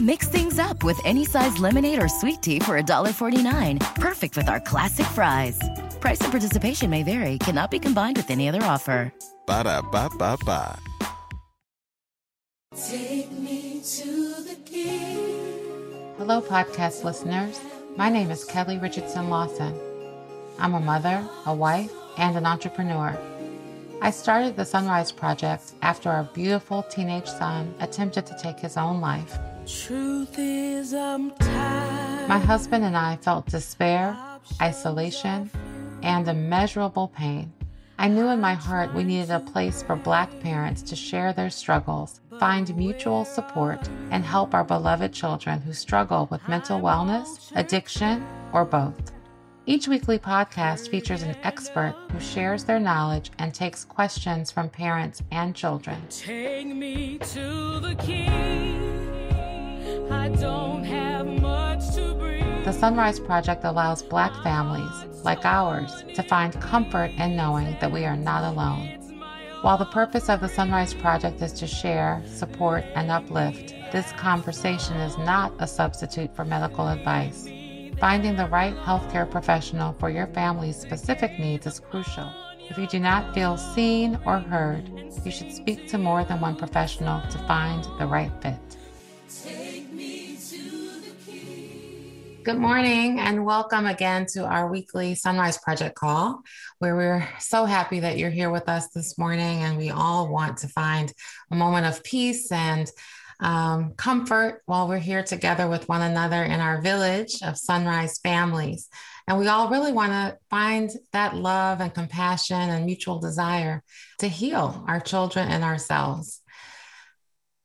Mix things up with any size lemonade or sweet tea for $1.49. Perfect with our classic fries. Price and participation may vary, cannot be combined with any other offer. Ba da ba ba ba. Take me to the king. Hello, podcast listeners. My name is Kelly Richardson Lawson. I'm a mother, a wife, and an entrepreneur. I started the Sunrise Project after our beautiful teenage son attempted to take his own life. Truth is, I'm tired. My husband and I felt despair, isolation, and immeasurable pain. I knew in my heart we needed a place for Black parents to share their struggles, find mutual support, and help our beloved children who struggle with mental wellness, addiction, or both. Each weekly podcast features an expert who shares their knowledge and takes questions from parents and children. Take me to the king. The Sunrise Project allows Black families, like ours, to find comfort in knowing that we are not alone. While the purpose of the Sunrise Project is to share, support, and uplift, this conversation is not a substitute for medical advice. Finding the right healthcare professional for your family's specific needs is crucial. If you do not feel seen or heard, you should speak to more than one professional to find the right fit. Good morning and welcome again to our weekly Sunrise Project call, where we're so happy that you're here with us this morning and we all want to find a moment of peace and um, comfort while we're here together with one another in our village of Sunrise families. And we all really want to find that love and compassion and mutual desire to heal our children and ourselves.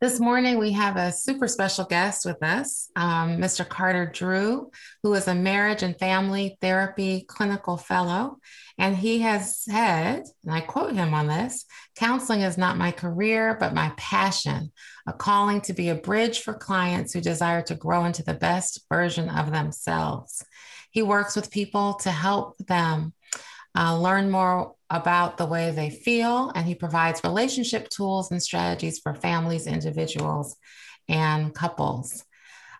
This morning, we have a super special guest with us, um, Mr. Carter Drew, who is a marriage and family therapy clinical fellow. And he has said, and I quote him on this counseling is not my career, but my passion, a calling to be a bridge for clients who desire to grow into the best version of themselves. He works with people to help them uh, learn more about the way they feel, and he provides relationship tools and strategies for families, individuals, and couples.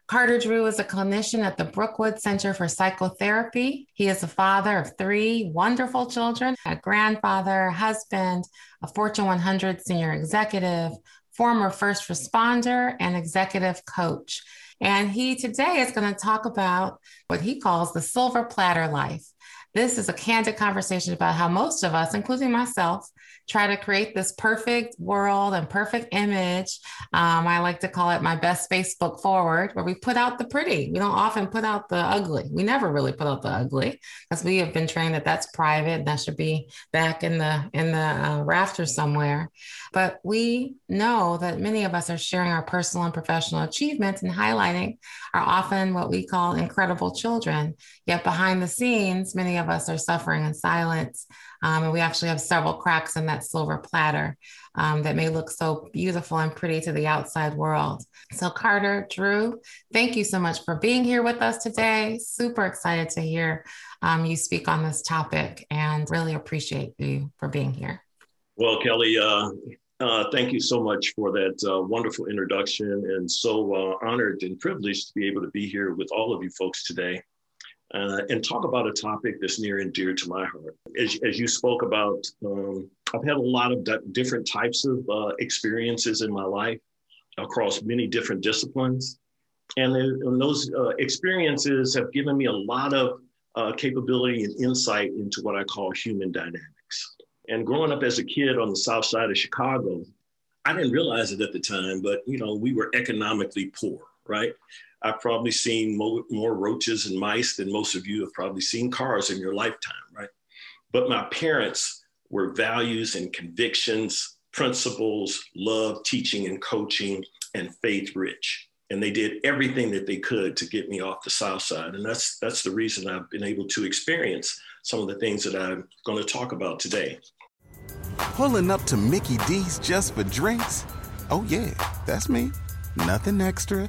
Carter Drew is a clinician at the Brookwood Center for Psychotherapy. He is a father of three wonderful children, a grandfather, husband, a Fortune 100 senior executive, former first responder, and executive coach. And he today is going to talk about what he calls the silver platter life. This is a candid conversation about how most of us, including myself, try to create this perfect world and perfect image. Um, I like to call it my best Facebook forward, where we put out the pretty. We don't often put out the ugly. We never really put out the ugly because we have been trained that that's private. And that should be back in the in the uh, rafters somewhere. But we know that many of us are sharing our personal and professional achievements and highlighting are often what we call incredible children. Yet behind the scenes, many of us are suffering in silence. Um, and we actually have several cracks in that silver platter um, that may look so beautiful and pretty to the outside world. So, Carter, Drew, thank you so much for being here with us today. Super excited to hear um, you speak on this topic and really appreciate you for being here. Well, Kelly, uh, uh, thank you so much for that uh, wonderful introduction and so uh, honored and privileged to be able to be here with all of you folks today uh, and talk about a topic that's near and dear to my heart. As, as you spoke about, um, I've had a lot of d- different types of uh, experiences in my life across many different disciplines. And, and those uh, experiences have given me a lot of uh, capability and insight into what I call human dynamics. And growing up as a kid on the south side of Chicago, I didn't realize it at the time, but you know, we were economically poor, right? I've probably seen mo- more roaches and mice than most of you have probably seen cars in your lifetime, right? But my parents were values and convictions, principles, love, teaching and coaching, and faith rich. And they did everything that they could to get me off the South Side. And that's, that's the reason I've been able to experience some of the things that I'm going to talk about today. Pulling up to Mickey D's just for drinks? Oh, yeah, that's me. Nothing extra,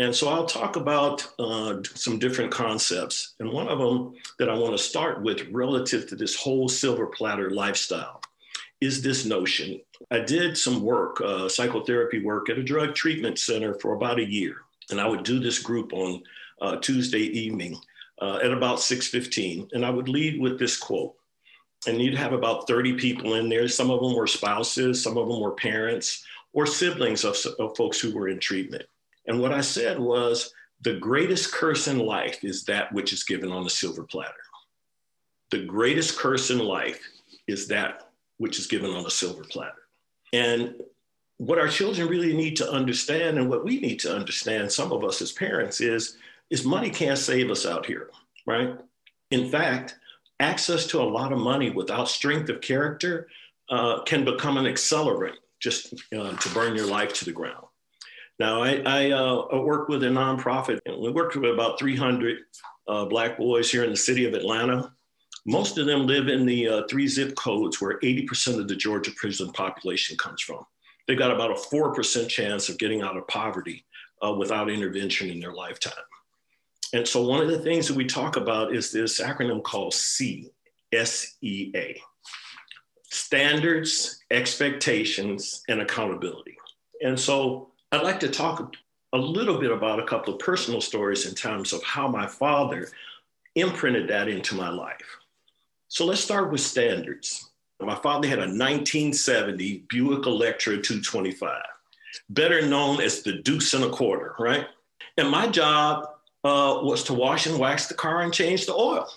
And so I'll talk about uh, some different concepts. And one of them that I want to start with relative to this whole silver platter lifestyle is this notion. I did some work, uh, psychotherapy work at a drug treatment center for about a year. And I would do this group on uh, Tuesday evening uh, at about 6.15. And I would lead with this quote. And you'd have about 30 people in there. Some of them were spouses, some of them were parents or siblings of, of folks who were in treatment. And what I said was the greatest curse in life is that which is given on a silver platter. The greatest curse in life is that which is given on a silver platter. And what our children really need to understand and what we need to understand, some of us as parents, is, is money can't save us out here, right? In fact, access to a lot of money without strength of character uh, can become an accelerant just uh, to burn your life to the ground. Now, I, I uh, work with a nonprofit, and we worked with about 300 uh, Black boys here in the city of Atlanta. Most of them live in the uh, three zip codes where 80% of the Georgia prison population comes from. They've got about a 4% chance of getting out of poverty uh, without intervention in their lifetime. And so, one of the things that we talk about is this acronym called C, S E A standards, expectations, and accountability. And so, I'd like to talk a little bit about a couple of personal stories in terms of how my father imprinted that into my life. So let's start with standards. My father had a 1970 Buick Electra 225, better known as the deuce and a quarter, right? And my job uh, was to wash and wax the car and change the oil.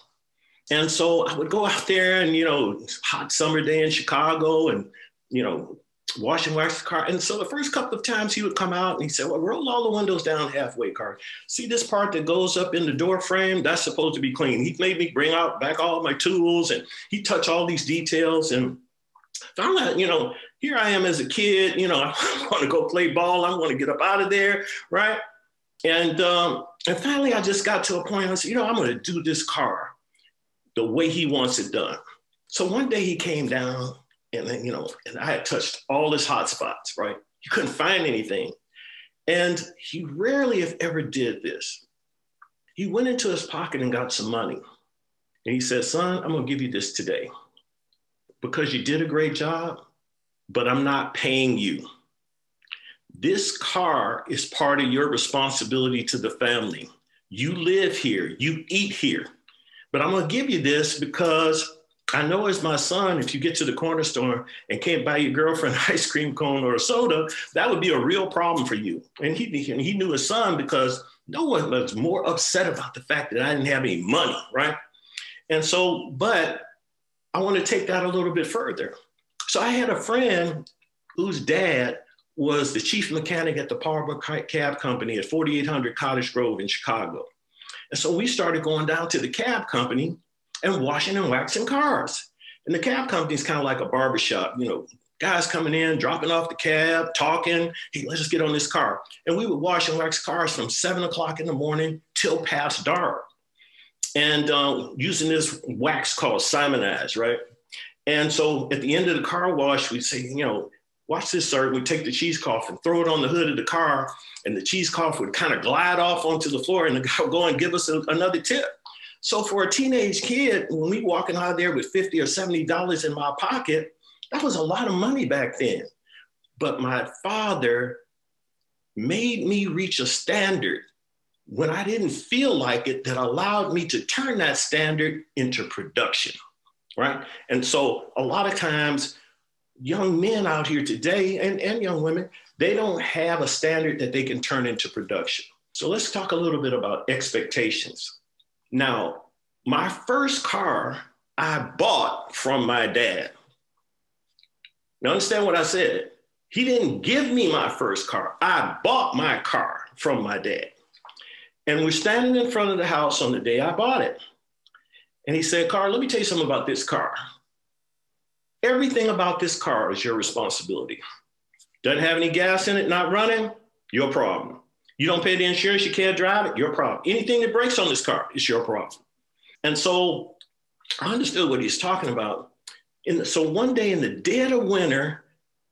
And so I would go out there and, you know, hot summer day in Chicago and, you know, wash and wax the car. And so the first couple of times he would come out and he said, Well, roll all the windows down halfway, car. See this part that goes up in the door frame? That's supposed to be clean. He made me bring out back all my tools and he touched all these details. And finally, you know, here I am as a kid, you know, I want to go play ball. I want to get up out of there, right? And um, and finally I just got to a point, I said, you know, I'm gonna do this car the way he wants it done. So one day he came down and then, you know, and I had touched all his hot spots, right? You couldn't find anything. And he rarely, if ever, did this. He went into his pocket and got some money. And he said, Son, I'm going to give you this today because you did a great job, but I'm not paying you. This car is part of your responsibility to the family. You live here, you eat here, but I'm going to give you this because I know as my son, if you get to the corner store and can't buy your girlfriend an ice cream cone or a soda, that would be a real problem for you. And he, and he knew his son because no one was more upset about the fact that I didn't have any money, right? And so, but I want to take that a little bit further. So I had a friend whose dad was the chief mechanic at the Power Cab Company at 4800 Cottage Grove in Chicago. And so we started going down to the cab company and washing and waxing cars. And the cab company is kind of like a barbershop, you know, guys coming in, dropping off the cab, talking, hey, let's just get on this car. And we would wash and wax cars from seven o'clock in the morning till past dark. And uh, using this wax called Simoniz, right? And so at the end of the car wash, we'd say, you know, watch this, sir. We'd take the cheesecloth and throw it on the hood of the car, and the cheesecloth would kind of glide off onto the floor, and the guy would go and give us a, another tip. So for a teenage kid, when we walking out there with 50 or $70 in my pocket, that was a lot of money back then. But my father made me reach a standard when I didn't feel like it that allowed me to turn that standard into production, right? And so a lot of times, young men out here today and, and young women, they don't have a standard that they can turn into production. So let's talk a little bit about expectations. Now, my first car I bought from my dad. Now, understand what I said. He didn't give me my first car. I bought my car from my dad. And we're standing in front of the house on the day I bought it. And he said, Carl, let me tell you something about this car. Everything about this car is your responsibility. Doesn't have any gas in it, not running, your problem. You don't pay the insurance, you can't drive it, your problem. Anything that breaks on this car is your problem. And so I understood what he's talking about. The, so one day in the dead of winter,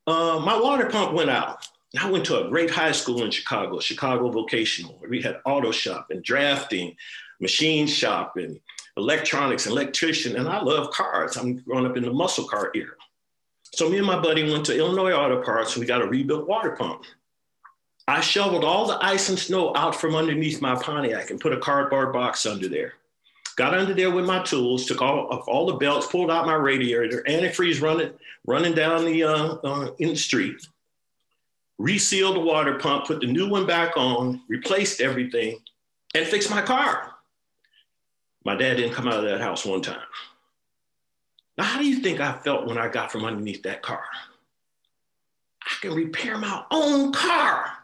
uh, my water pump went out. I went to a great high school in Chicago, Chicago Vocational, where we had auto shop and drafting, machine shop and electronics, and electrician, and I love cars. I'm growing up in the muscle car era. So me and my buddy went to Illinois Auto Parts and we got a rebuilt water pump. I shoveled all the ice and snow out from underneath my Pontiac and put a cardboard box under there. Got under there with my tools, took all of all the belts, pulled out my radiator, antifreeze running, running down the uh, uh, in the street, resealed the water pump, put the new one back on, replaced everything, and fixed my car. My dad didn't come out of that house one time. Now, how do you think I felt when I got from underneath that car? I can repair my own car.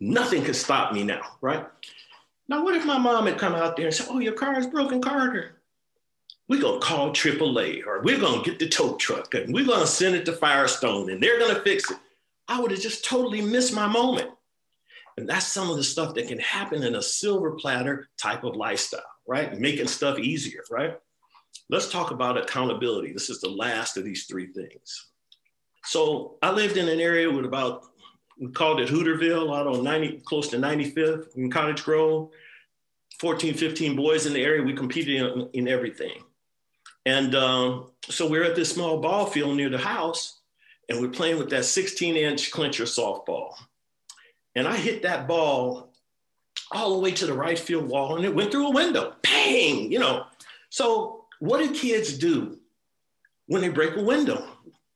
Nothing could stop me now, right? Now, what if my mom had come out there and said, Oh, your car is broken, Carter? We're going to call AAA or we're going to get the tow truck and we're going to send it to Firestone and they're going to fix it. I would have just totally missed my moment. And that's some of the stuff that can happen in a silver platter type of lifestyle, right? Making stuff easier, right? Let's talk about accountability. This is the last of these three things. So I lived in an area with about we called it Hooterville out on 90, close to 95th in Cottage Grove. 14, 15 boys in the area. We competed in, in everything. And um, so we're at this small ball field near the house, and we're playing with that 16 inch clincher softball. And I hit that ball all the way to the right field wall, and it went through a window. Bang! You know. So what do kids do when they break a window?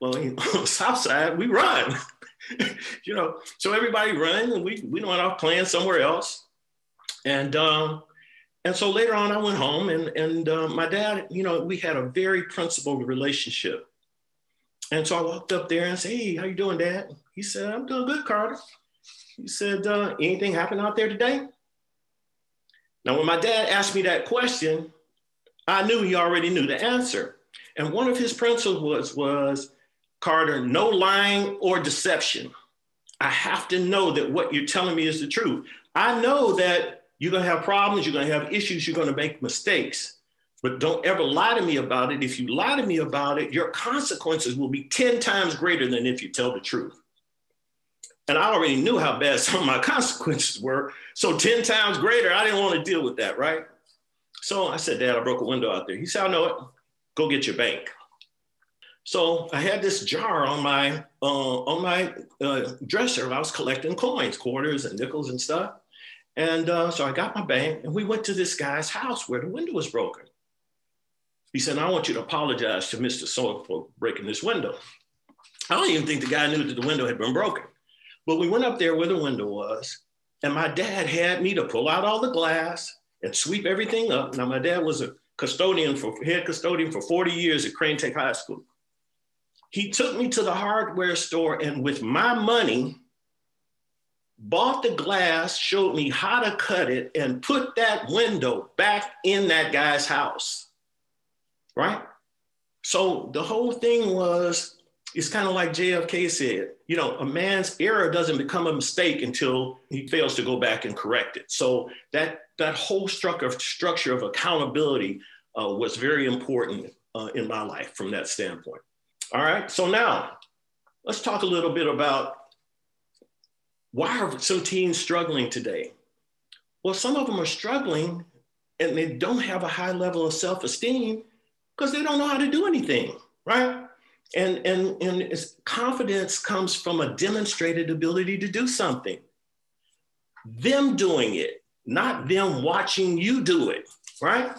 Well, on the south side, we run. you know, so everybody running and we, we went off playing somewhere else. And, um, and so later on, I went home and, and uh, my dad, you know, we had a very principled relationship. And so I walked up there and said, Hey, how you doing, Dad? He said, I'm doing good, Carter. He said, uh, anything happened out there today? Now, when my dad asked me that question, I knew he already knew the answer. And one of his principles was, was Carter, no lying or deception. I have to know that what you're telling me is the truth. I know that you're going to have problems, you're going to have issues, you're going to make mistakes, but don't ever lie to me about it. If you lie to me about it, your consequences will be 10 times greater than if you tell the truth. And I already knew how bad some of my consequences were. So 10 times greater, I didn't want to deal with that, right? So I said, Dad, I broke a window out there. He said, I know it. Go get your bank. So I had this jar on my uh, on my uh, dresser. I was collecting coins, quarters, and nickels and stuff. And uh, so I got my bank, and we went to this guy's house where the window was broken. He said, "I want you to apologize to Mr. So for breaking this window." I don't even think the guy knew that the window had been broken. But we went up there where the window was, and my dad had me to pull out all the glass and sweep everything up. Now my dad was a custodian for head custodian for 40 years at Crane Tech High School. He took me to the hardware store and with my money, bought the glass, showed me how to cut it, and put that window back in that guy's house. Right? So the whole thing was it's kind of like JFK said, you know, a man's error doesn't become a mistake until he fails to go back and correct it. So that that whole structure of accountability uh, was very important uh, in my life from that standpoint. All right. So now let's talk a little bit about why are some teens struggling today? Well, some of them are struggling and they don't have a high level of self-esteem because they don't know how to do anything, right? And, and, and confidence comes from a demonstrated ability to do something. Them doing it, not them watching you do it, right?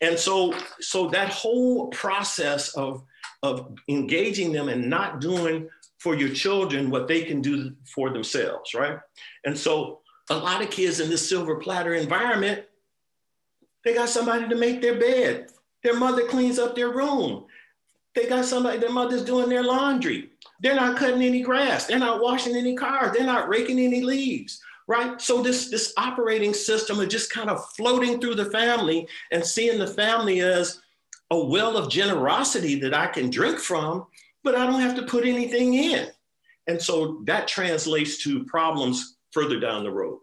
And so, so that whole process of, of engaging them and not doing for your children what they can do for themselves, right? And so a lot of kids in this silver platter environment, they got somebody to make their bed. Their mother cleans up their room. They got somebody, their mother's doing their laundry. They're not cutting any grass. They're not washing any cars. They're not raking any leaves, right? So this, this operating system is just kind of floating through the family and seeing the family as a well of generosity that I can drink from, but I don't have to put anything in. And so that translates to problems further down the road.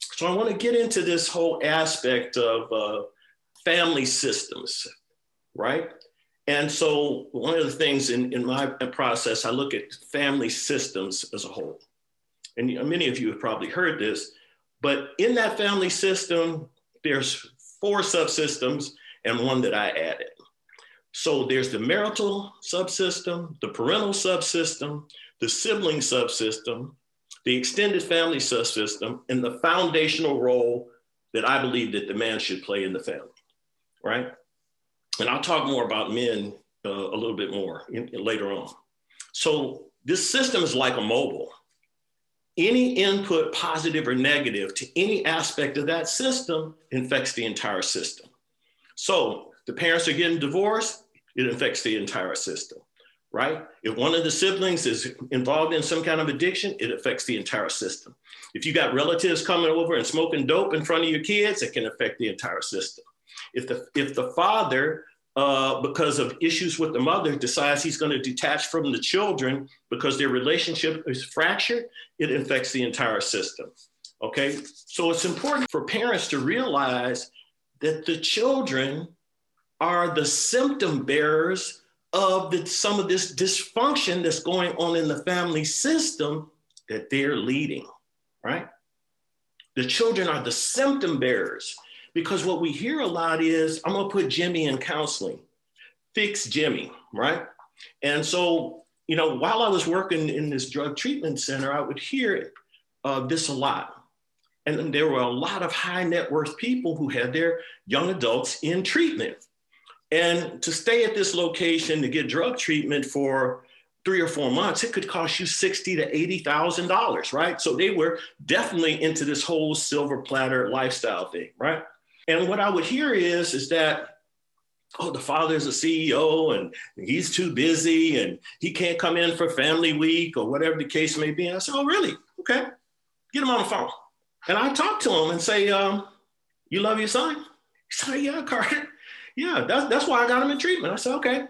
So I want to get into this whole aspect of uh, family systems, right? And so one of the things in, in my process, I look at family systems as a whole. And many of you have probably heard this, but in that family system, there's four subsystems and one that I added. So there's the marital subsystem, the parental subsystem, the sibling subsystem, the extended family subsystem, and the foundational role that I believe that the man should play in the family, right? And I'll talk more about men uh, a little bit more in, in, later on. So this system is like a mobile. Any input, positive or negative, to any aspect of that system infects the entire system. So the parents are getting divorced, it affects the entire system, right? If one of the siblings is involved in some kind of addiction, it affects the entire system. If you got relatives coming over and smoking dope in front of your kids, it can affect the entire system. If the if the father uh, because of issues with the mother, decides he's going to detach from the children because their relationship is fractured, it infects the entire system. Okay, so it's important for parents to realize that the children are the symptom bearers of the, some of this dysfunction that's going on in the family system that they're leading, right? The children are the symptom bearers. Because what we hear a lot is, I'm gonna put Jimmy in counseling, fix Jimmy, right? And so, you know, while I was working in this drug treatment center, I would hear uh, this a lot. And there were a lot of high net worth people who had their young adults in treatment. And to stay at this location to get drug treatment for three or four months, it could cost you sixty to eighty thousand dollars, right? So they were definitely into this whole silver platter lifestyle thing, right? And what I would hear is, is that, oh, the father's a CEO and he's too busy and he can't come in for family week or whatever the case may be. And I said, oh, really? Okay, get him on the phone. And I talk to him and say, um, you love your son? He said, yeah, Carter. Yeah, that's, that's why I got him in treatment. I said, okay.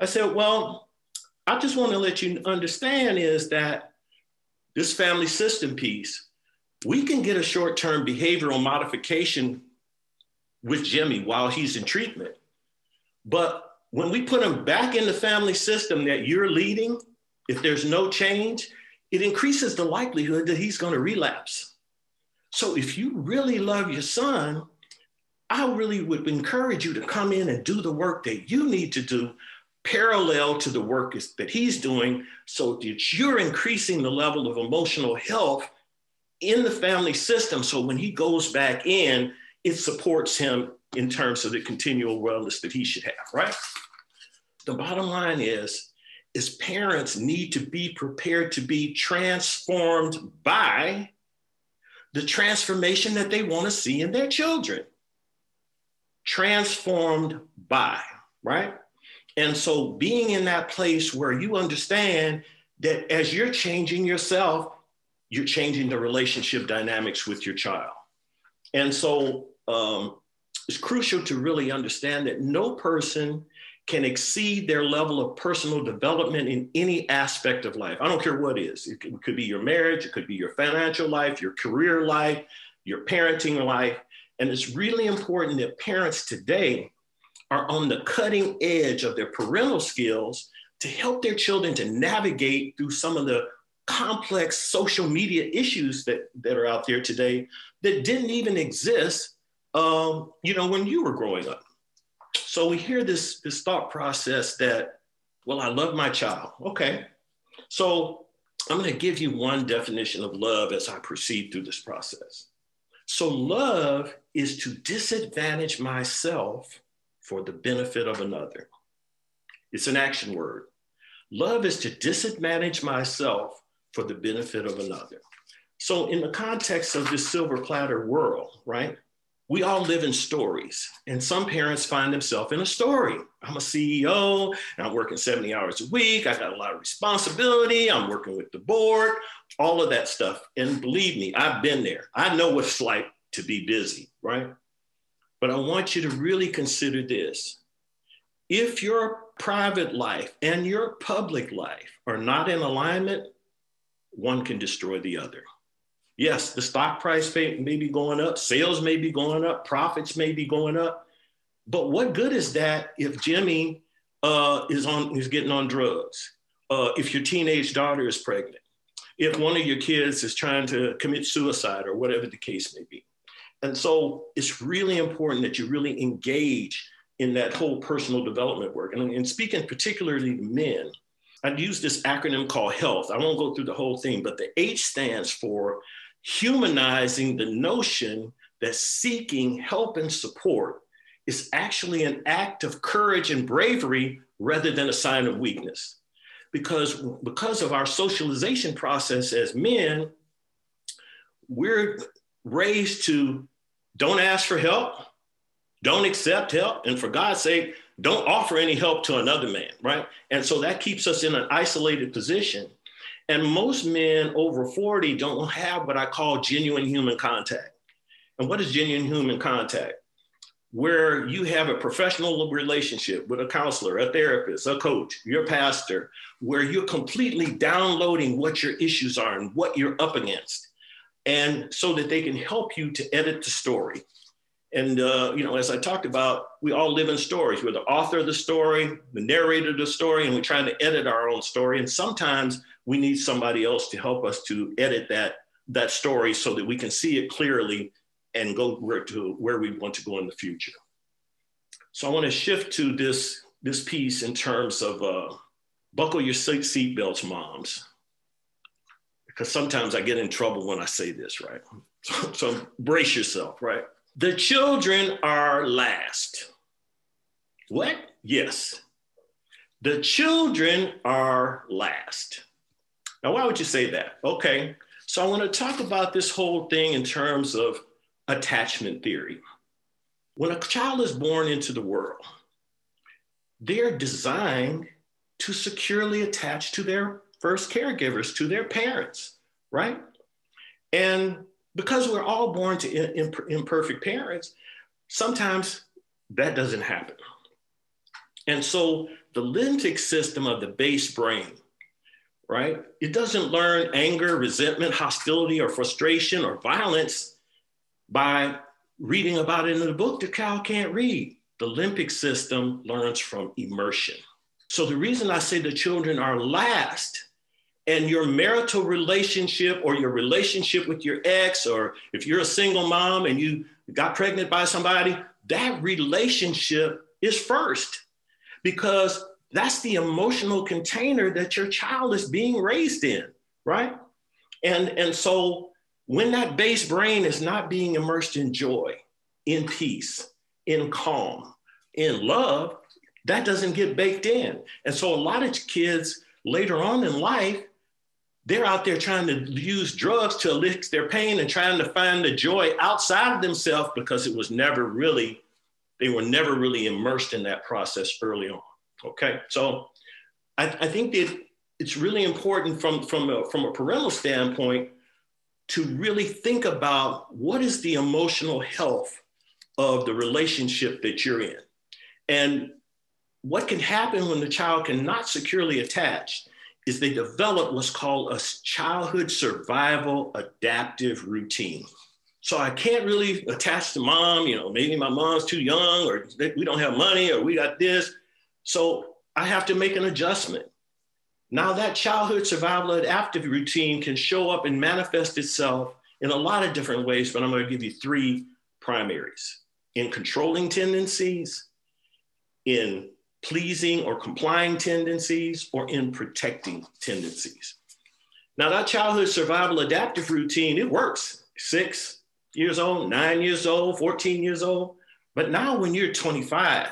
I said, well, I just want to let you understand is that this family system piece, we can get a short-term behavioral modification with Jimmy while he's in treatment. But when we put him back in the family system that you're leading, if there's no change, it increases the likelihood that he's going to relapse. So if you really love your son, I really would encourage you to come in and do the work that you need to do parallel to the work that he's doing so that you're increasing the level of emotional health in the family system. So when he goes back in, it supports him in terms of the continual wellness that he should have, right? The bottom line is, is parents need to be prepared to be transformed by the transformation that they want to see in their children. Transformed by, right? And so being in that place where you understand that as you're changing yourself, you're changing the relationship dynamics with your child. And so um, it's crucial to really understand that no person can exceed their level of personal development in any aspect of life. I don't care what it is. It could be your marriage, it could be your financial life, your career life, your parenting life. And it's really important that parents today are on the cutting edge of their parental skills to help their children to navigate through some of the complex social media issues that, that are out there today that didn't even exist um, you know, when you were growing up. So we hear this, this thought process that, well, I love my child. Okay. So I'm going to give you one definition of love as I proceed through this process. So, love is to disadvantage myself for the benefit of another. It's an action word. Love is to disadvantage myself for the benefit of another. So, in the context of this silver platter world, right, we all live in stories, and some parents find themselves in a story. I'm a CEO, and I'm working 70 hours a week. I got a lot of responsibility. I'm working with the board, all of that stuff. And believe me, I've been there. I know what it's like to be busy, right? But I want you to really consider this. If your private life and your public life are not in alignment, one can destroy the other. Yes, the stock price may, may be going up, sales may be going up, profits may be going up. But what good is that if Jimmy uh, is on is getting on drugs? Uh, if your teenage daughter is pregnant, if one of your kids is trying to commit suicide or whatever the case may be. And so it's really important that you really engage in that whole personal development work. And, and speaking particularly to men, I'd use this acronym called HEALTH. I won't go through the whole thing, but the H stands for humanizing the notion that seeking help and support is actually an act of courage and bravery rather than a sign of weakness. Because, because of our socialization process as men, we're raised to don't ask for help, don't accept help, and for God's sake, don't offer any help to another man, right? And so that keeps us in an isolated position. And most men over 40 don't have what I call genuine human contact. And what is genuine human contact? Where you have a professional relationship with a counselor, a therapist, a coach, your pastor, where you're completely downloading what your issues are and what you're up against. And so that they can help you to edit the story. And, uh, you know, as I talked about, we all live in stories. We're the author of the story, the narrator of the story, and we're trying to edit our own story. And sometimes we need somebody else to help us to edit that that story so that we can see it clearly and go where to where we want to go in the future. So I want to shift to this this piece in terms of uh, buckle your seat belts, moms, because sometimes I get in trouble when I say this, right? So, so brace yourself, right? The children are last. What? Yes. The children are last. Now, why would you say that? Okay, so I want to talk about this whole thing in terms of attachment theory. When a child is born into the world, they're designed to securely attach to their first caregivers, to their parents, right? And because we're all born to imperfect parents, sometimes that doesn't happen. And so the limbic system of the base brain right? It doesn't learn anger, resentment, hostility, or frustration or violence by reading about it in a book the cow can't read. The limbic system learns from immersion. So the reason I say the children are last and your marital relationship or your relationship with your ex, or if you're a single mom and you got pregnant by somebody, that relationship is first because that's the emotional container that your child is being raised in, right? And, and so when that base brain is not being immersed in joy, in peace, in calm, in love, that doesn't get baked in. And so a lot of kids later on in life, they're out there trying to use drugs to allix their pain and trying to find the joy outside of themselves because it was never really, they were never really immersed in that process early on. Okay, so I, I think that it's really important from, from, a, from a parental standpoint to really think about what is the emotional health of the relationship that you're in. And what can happen when the child cannot securely attach is they develop what's called a childhood survival adaptive routine. So I can't really attach to mom, you know, maybe my mom's too young or we don't have money or we got this. So I have to make an adjustment. Now, that childhood survival adaptive routine can show up and manifest itself in a lot of different ways, but I'm going to give you three primaries. in controlling tendencies, in pleasing or complying tendencies, or in protecting tendencies. Now, that childhood survival adaptive routine, it works. Six years old, nine years old, 14 years old. But now, when you're 25,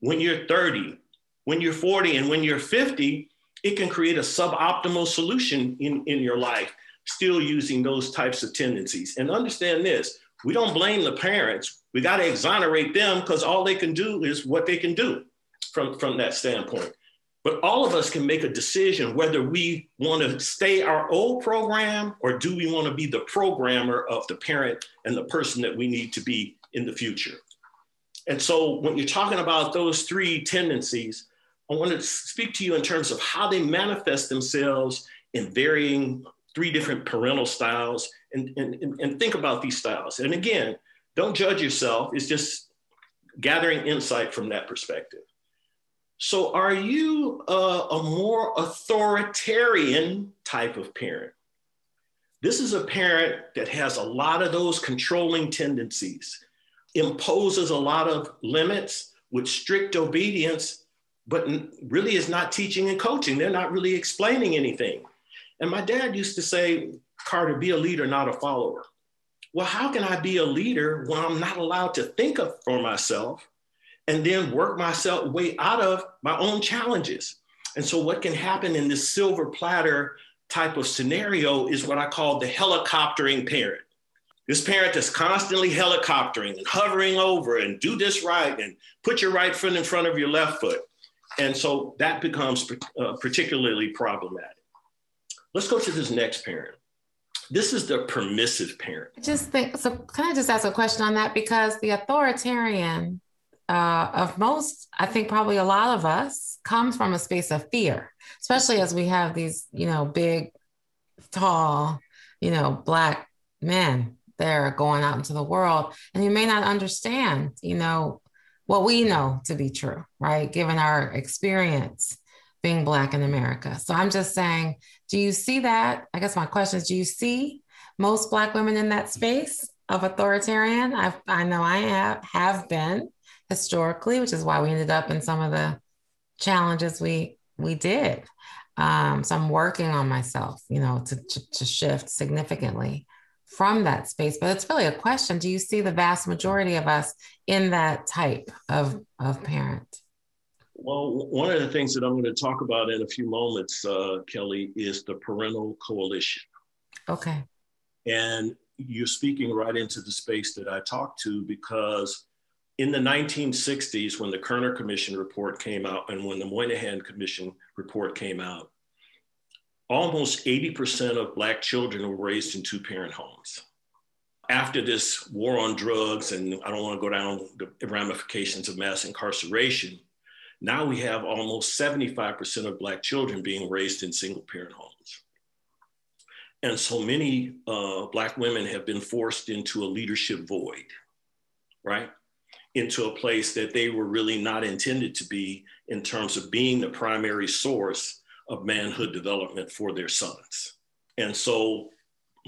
when you're 30, when you're 40, and when you're 50, it can create a suboptimal solution in, in your life, still using those types of tendencies. And understand this we don't blame the parents. We got to exonerate them because all they can do is what they can do from, from that standpoint. But all of us can make a decision whether we want to stay our old program or do we want to be the programmer of the parent and the person that we need to be in the future. And so when you're talking about those three tendencies, I want to speak to you in terms of how they manifest themselves in varying three different parental styles and, and, and think about these styles. And again, don't judge yourself, it's just gathering insight from that perspective. So, are you a, more authoritarian type of parent? This is a parent that has a lot of those controlling tendencies, imposes a lot of limits with strict obedience, but really is not teaching and coaching. They're not really explaining anything. And my dad used to say, Carter, be a leader, not a follower. Well, how can I be a leader when I'm not allowed to think of for myself? And then work myself way out of my own challenges. And so, what can happen in this silver platter type of scenario is what I call the helicoptering parent. This parent that's constantly helicoptering and hovering over and do this right and put your right foot in front of your left foot. And so that becomes uh, particularly problematic. Let's go to this next parent. This is the permissive parent. I just think so. Can I just ask a question on that? Because the authoritarian uh, of most, I think probably a lot of us, comes from a space of fear, especially as we have these, you know, big, tall, you know, black men there going out into the world. And you may not understand, you know, what we know to be true, right? Given our experience being Black in America. So I'm just saying, do you see that? I guess my question is do you see most Black women in that space of authoritarian? i I know I have, have been historically, which is why we ended up in some of the challenges we we did. Um, so I'm working on myself, you know, to, to, to shift significantly from that space. But it's really a question: Do you see the vast majority of us in that type of of parent? Well, one of the things that I'm going to talk about in a few moments, uh, Kelly, is the parental coalition. Okay. And you're speaking right into the space that I talked to because in the 1960s, when the Kerner Commission report came out and when the Moynihan Commission report came out, almost 80% of Black children were raised in two parent homes. After this war on drugs, and I don't want to go down the ramifications of mass incarceration, now we have almost 75% of Black children being raised in single parent homes. And so many uh, Black women have been forced into a leadership void, right? Into a place that they were really not intended to be in terms of being the primary source of manhood development for their sons. And so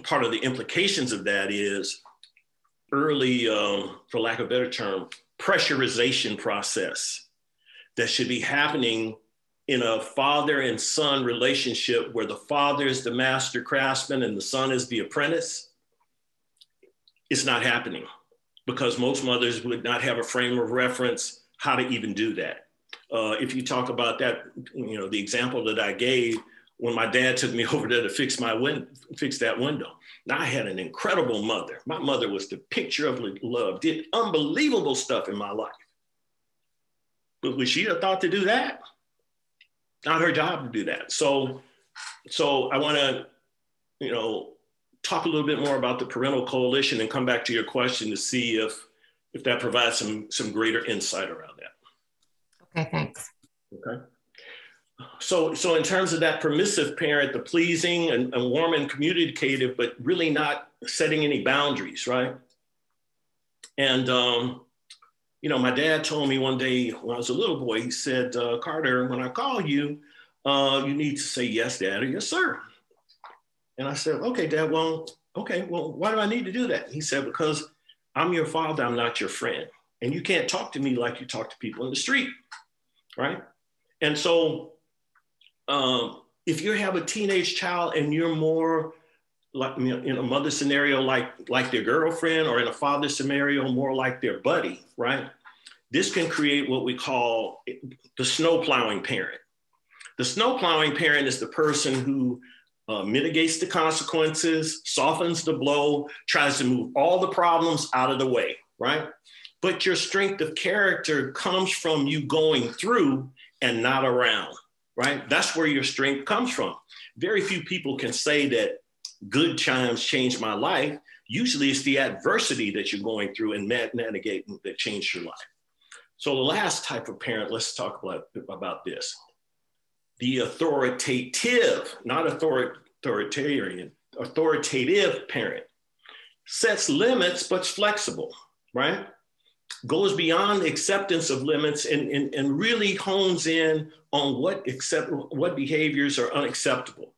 part of the implications of that is early, um, for lack of a better term, pressurization process that should be happening in a father and son relationship where the father is the master craftsman and the son is the apprentice. It's not happening because most mothers would not have a frame of reference how to even do that. Uh, if you talk about that, you know, the example that I gave when my dad took me over there to fix my win- fix that window. Now I had an incredible mother. My mother was the picture of love, did unbelievable stuff in my life. But would she have thought to do that? Not her job to do that. So, so I want to, you know, talk a little bit more about the parental coalition and come back to your question to see if if that provides some some greater insight around that. Okay, thanks. Okay. So, so in terms of that permissive parent, the pleasing and, and warm and communicative, but really not setting any boundaries, right? And um, you know, my dad told me one day when I was a little boy, he said, uh, Carter, when I call you, uh, you need to say yes, dad, or yes, sir. And I said, okay, dad, well, okay, well, why do I need to do that? He said, because I'm your father, I'm not your friend. And you can't talk to me like you talk to people in the street, right? And so, um, if you have a teenage child and you're more like in a mother scenario, like like their girlfriend, or in a father scenario, more like their buddy, right? This can create what we call the snow plowing parent. The snow plowing parent is the person who uh, mitigates the consequences, softens the blow, tries to move all the problems out of the way, right? But your strength of character comes from you going through and not around, right? That's where your strength comes from. Very few people can say that good times changed my life. Usually it's the adversity that you're going through and navigating that changed your life. So the last type of parent, let's talk about, about this. The authoritative, not authoritarian, authoritative parent. Sets limits but's flexible, right? Goes beyond acceptance of limits and, and, and really hones in on what accept what behaviors are unacceptable.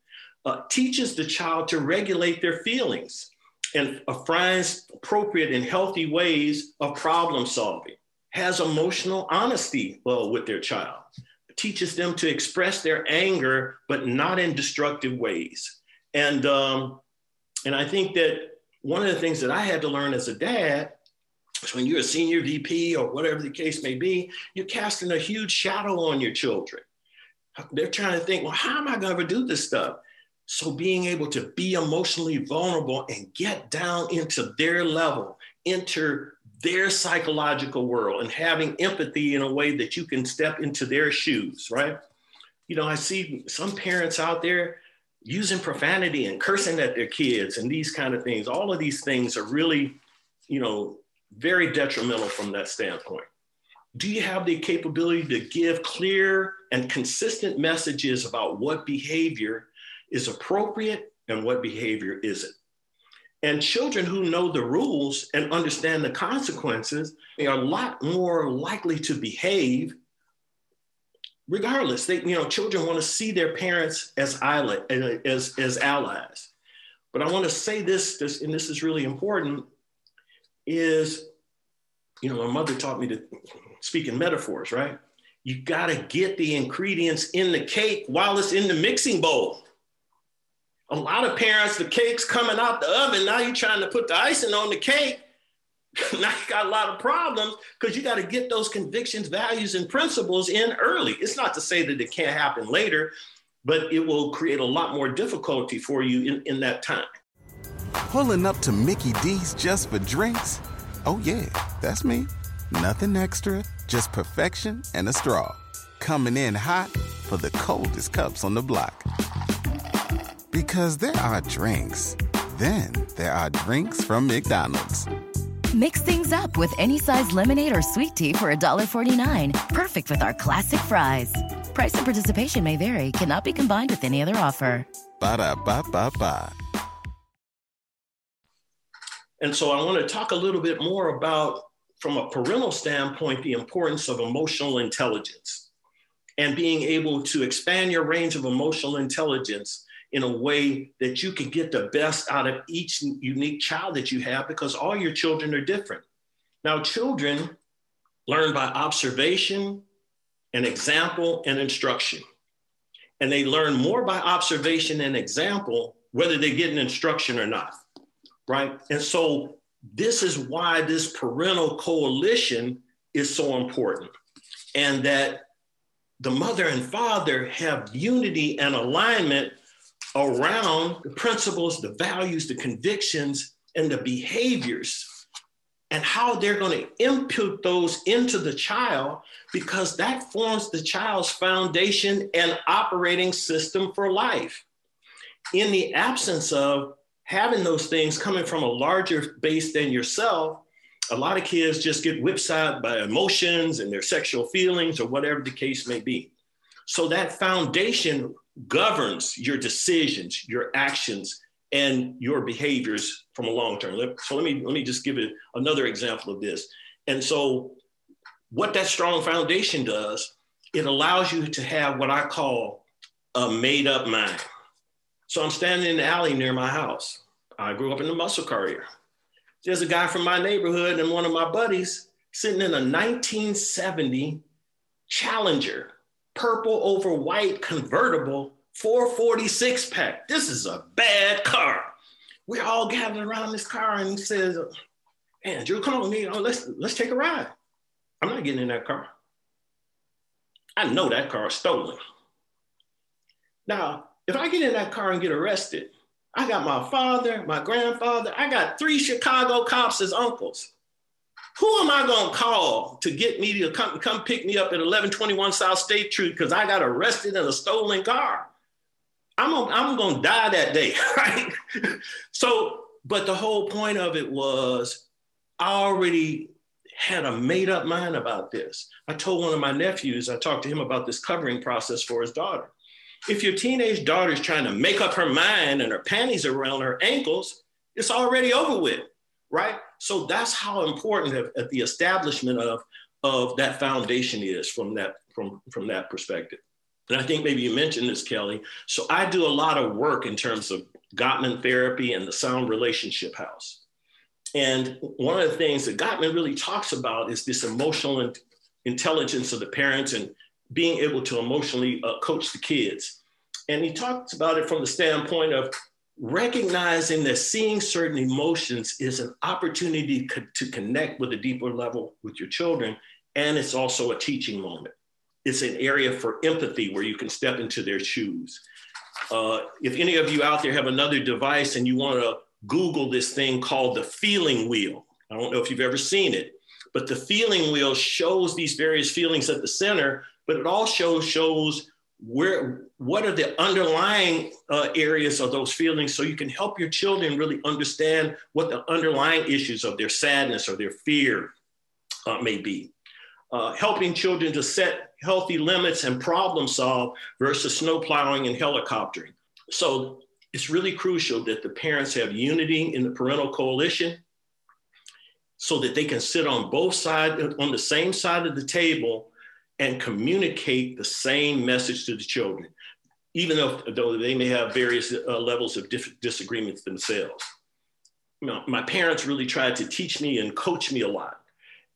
Uh, teaches the child to regulate their feelings and finds appropriate and healthy ways of problem solving, has emotional honesty well, with their child, teaches them to express their anger, but not in destructive ways. And, um, and I think that one of the things that I had to learn as a dad is when you're a senior VP or whatever the case may be, you're casting a huge shadow on your children. They're trying to think, well, how am I going to do this stuff? So being able to be emotionally vulnerable and get down into their level, enter their psychological world and having empathy in a way that you can step into their shoes, right? You know, I see some parents out there using profanity and cursing at their kids and these kind of things. All of these things are really, you know, very detrimental from that standpoint. Do you have the capability to give clear and consistent messages about what behavior is appropriate and what behavior isn't. And children who know the rules and understand the consequences they are a lot more likely to behave regardless. They, you know, children want to see their parents as, as, as allies. But I want to say this, this, and this is really important, is, you know, my mother taught me to speak in metaphors, right? You got to get the ingredients in the cake while it's in the mixing bowl a lot of parents, the cake's coming out the oven. Now you're trying to put the icing on the cake. now you got a lot of problems because you got to get those convictions, values, and principles in early. It's not to say that it can't happen later, but it will create a lot more difficulty for you in, in that time. Pulling up to Mickey D's just for drinks? Oh, yeah, that's me. Nothing extra, just perfection and a straw. Coming in hot for the coldest cups on the block. Because there are drinks, then there are drinks from McDonald's. Mix things up with any size lemonade or sweet tea for $1.49. Perfect with our classic fries. Price and participation may vary, cannot be combined with any other offer. Ba da ba ba ba. And so I want to talk a little bit more about, from a parental standpoint, the importance of emotional intelligence and being able to expand your range of emotional intelligence in a way that you can get the best out of each unique child that you have because all your children are different. Now, children learn by observation and example and instruction. And they learn more by observation and example, whether they get an instruction or not, right? And so, this is why this parental coalition is so important. And that the mother and father have unity and alignment around the principles, the values, the convictions, and the behaviors, and how they're going to input those into the child because that forms the child's foundation and operating system for life. In the absence of having those things coming from a larger base than yourself, a lot of kids just get whipsawed by emotions and their sexual feelings or whatever the case may be. So that foundation governs your decisions, your actions, and your behaviors from a long term. So let me let me just give it another example of this. And so, what that strong foundation does, it allows you to have what I call a made up mind. So I'm standing in the alley near my house. I grew up in the muscle car area. There's a guy from my neighborhood and one of my buddies sitting in a 1970 Challenger, purple over white convertible 446 pack. This is a bad car. We're all gathered around this car and he says, Man, Drew, come on, me. Oh, let's let's take a ride. I'm not getting in that car. I know that car is stolen. Now, if I get in that car and get arrested, I got my father, my grandfather, I got three Chicago cops as uncles. Who am I going to call to get me to come, come pick me up at 1121 South State Street because I got arrested in a stolen car? I'm, a, I'm to die that day, right? so, but the whole point of it was I already had a made up mind about this. I told one of my nephews, I talked to him about this covering process for his daughter. If your teenage daughter is trying to make up her mind and her panties around her ankles, it's already over with, right? So that's how important at the establishment of, of that foundation is from that, from, from that perspective. And I think maybe you mentioned this, Kelly. So I do a lot of work in terms of Gottman therapy and the Sound Relationship House. And one of the things that Gottman really talks about is this emotional intelligence of the parents and being able to emotionally uh, coach the kids. And he talks about it from the standpoint of recognizing that seeing certain emotions is an opportunity co- to connect with a deeper level with your children. And it's also a teaching moment. It's an area for empathy where you can step into their shoes. Uh, if any of you out there have another device and you want to Google this thing called the feeling wheel, I don't know if you've ever seen it, but the feeling wheel shows these various feelings at the center but it also shows where what are the underlying uh, areas of those feelings so you can help your children really understand what the underlying issues of their sadness or their fear uh, may be? Uh, helping children to set healthy limits and problem solve versus snow plowing and helicoptering. So it's really crucial that the parents have unity in the parental coalition so that they can sit on both sides on the same side of the table and communicate the same message to the children, even though, though they may have various uh, levels of disagreements themselves. You know, my parents really tried to teach me and coach me a lot.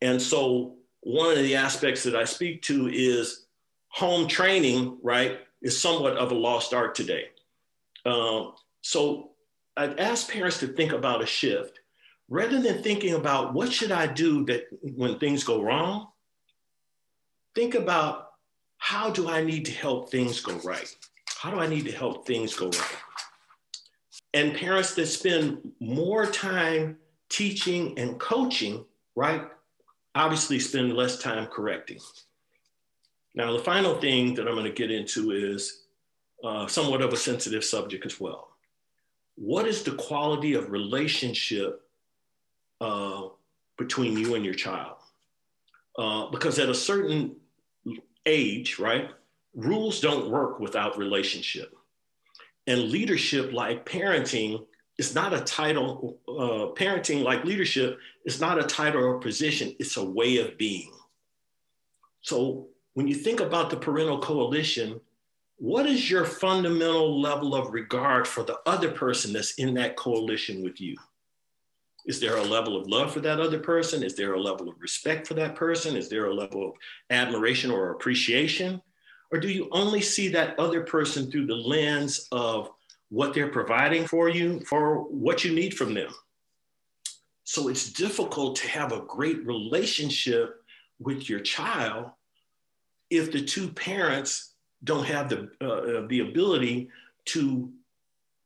And so one of the aspects that I speak to is home training, right, is somewhat of a lost art today. Um, so I'd ask parents to think about a shift. Rather than thinking about what should I do that when things go wrong, think about how do I need to help things go right? How do I need to help things go right? And parents that spend more time teaching and coaching, right, obviously spend less time correcting. Now, the final thing that I'm going to get into is uh, somewhat of a sensitive subject as well. What is the quality of relationship uh, between you and your child? Uh, because at a certain age, right, rules don't work without relationship. And leadership, like parenting, is not a title. Uh, parenting, like leadership, is not a title or position, it's a way of being. So when you think about the parental coalition, what is your fundamental level of regard for the other person that's in that coalition with you? Is there a level of love for that other person? Is there a level of respect for that person? Is there a level of admiration or appreciation? Or do you only see that other person through the lens of what they're providing for you, for what you need from them? So it's difficult to have a great relationship with your child if the two parents don't have the, uh, the ability to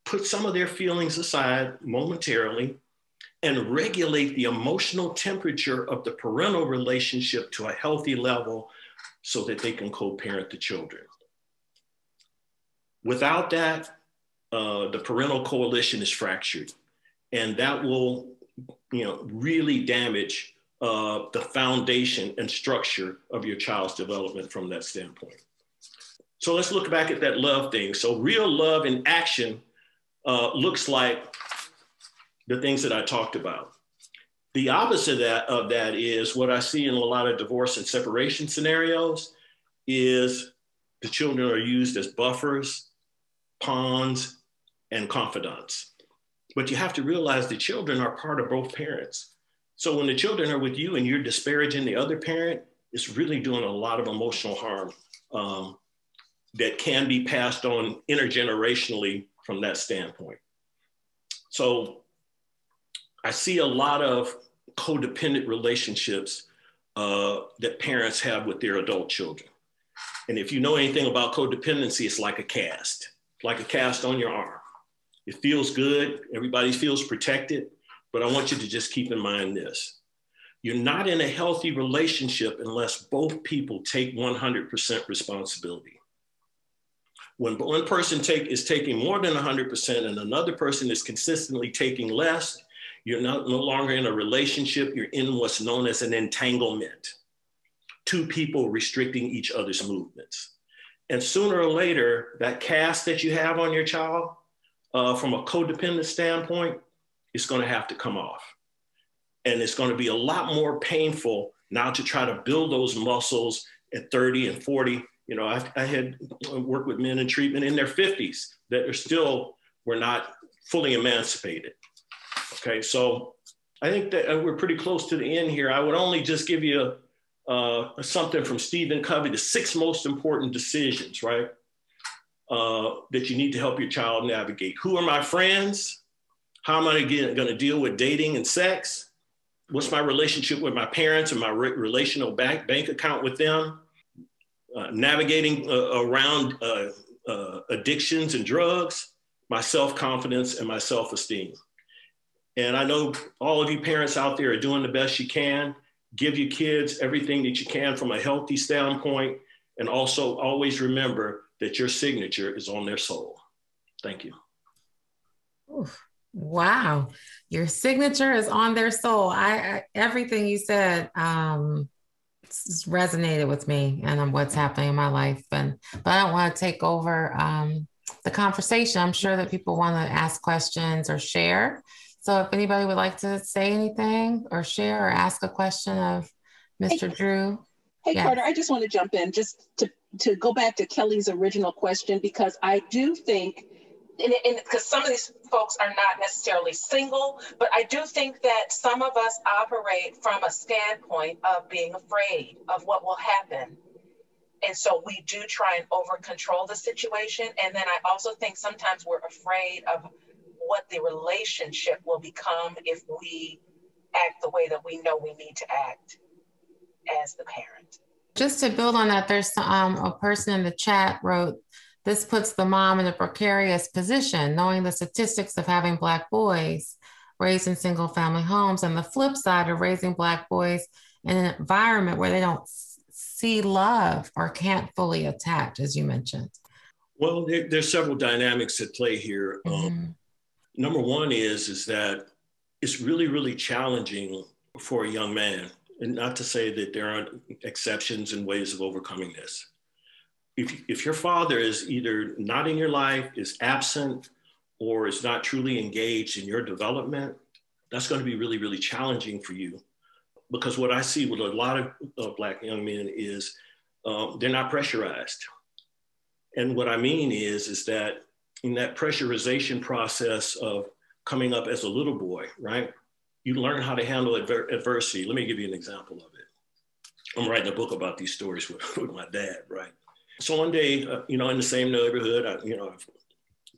put some of their feelings aside momentarily and regulate the emotional temperature of the parental relationship to a healthy level so that they can co-parent the children. Without that, uh, the parental coalition is fractured, and that will, you know, really damage uh, the foundation and structure of your child's development from that standpoint. So let's look back at that love thing. So real love in action uh, looks like the things that I talked about. The opposite of that, of that is what I see in a lot of divorce and separation scenarios is the children are used as buffers, pawns, and confidants. But you have to realize the children are part of both parents. So when the children are with you and you're disparaging the other parent, it's really doing a lot of emotional harm um, that can be passed on intergenerationally from that standpoint. So I see a lot of codependent relationships uh, that parents have with their adult children. And if you know anything about codependency, it's like a cast, like a cast on your arm. It feels good, everybody feels protected, but I want you to just keep in mind this. You're not in a healthy relationship unless both people take 100% responsibility. When one person take, is taking more than 100% and another person is consistently taking less, you're not, no longer in a relationship, you're in what's known as an entanglement. Two people restricting each other's movements. And sooner or later, that cast that you have on your child, uh, from a codependent standpoint, is going to have to come off. And it's going to be a lot more painful now to try to build those muscles at 30 and 40. You know, I, I had worked with men in treatment in their 50s that are still were not fully emancipated. Okay, so I think that uh, we're pretty close to the end here. I would only just give you uh, something from Stephen Covey: the six most important decisions, right? Uh, that you need to help your child navigate. Who are my friends? How am I going to deal with dating and sex? What's my relationship with my parents and my re- relational bank, bank account with them? Uh, navigating uh, around uh, addictions and drugs, my self confidence, and my self esteem. And I know all of you parents out there are doing the best you can. Give your kids everything that you can from a healthy standpoint. And also always remember that your signature is on their soul. Thank you. Wow. Your signature is on their soul. I, I everything you said um resonated with me and what's happening in my life. And but I don't want to take over um the conversation. I'm sure that people want to ask questions or share. So if anybody would like to say anything or share or ask a question of Mr. Hey, Drew. Hey yes. Carter, I just want to jump in just to, to go back to Kelly's original question because I do think and because some of these folks are not necessarily single, but I do think that some of us operate from a standpoint of being afraid of what will happen. And so we do try and over control the situation. And then I also think sometimes we're afraid of what the relationship will become if we act the way that we know we need to act as the parent. Just to build on that, there's um, a person in the chat wrote, this puts the mom in a precarious position, knowing the statistics of having Black boys raised in single family homes and the flip side of raising Black boys in an environment where they don't see love or can't fully attach, as you mentioned. Well, there, there's several dynamics at play here. Um, mm-hmm. Um, number one is is that it's really really challenging for a young man and not to say that there aren't exceptions and ways of overcoming this. If, if your father is either not in your life is absent or is not truly engaged in your development that's going to be really really challenging for you. Because what i see with a lot of uh, black young men is um, they're not pressurized. And what i mean is is that in that pressurization process of coming up as a little boy, right? You learn how to handle adver- adversity. Let me give you an example of it. I'm writing a book about these stories with, with my dad, right? So one day, uh, you know, in the same neighborhood, I, you know,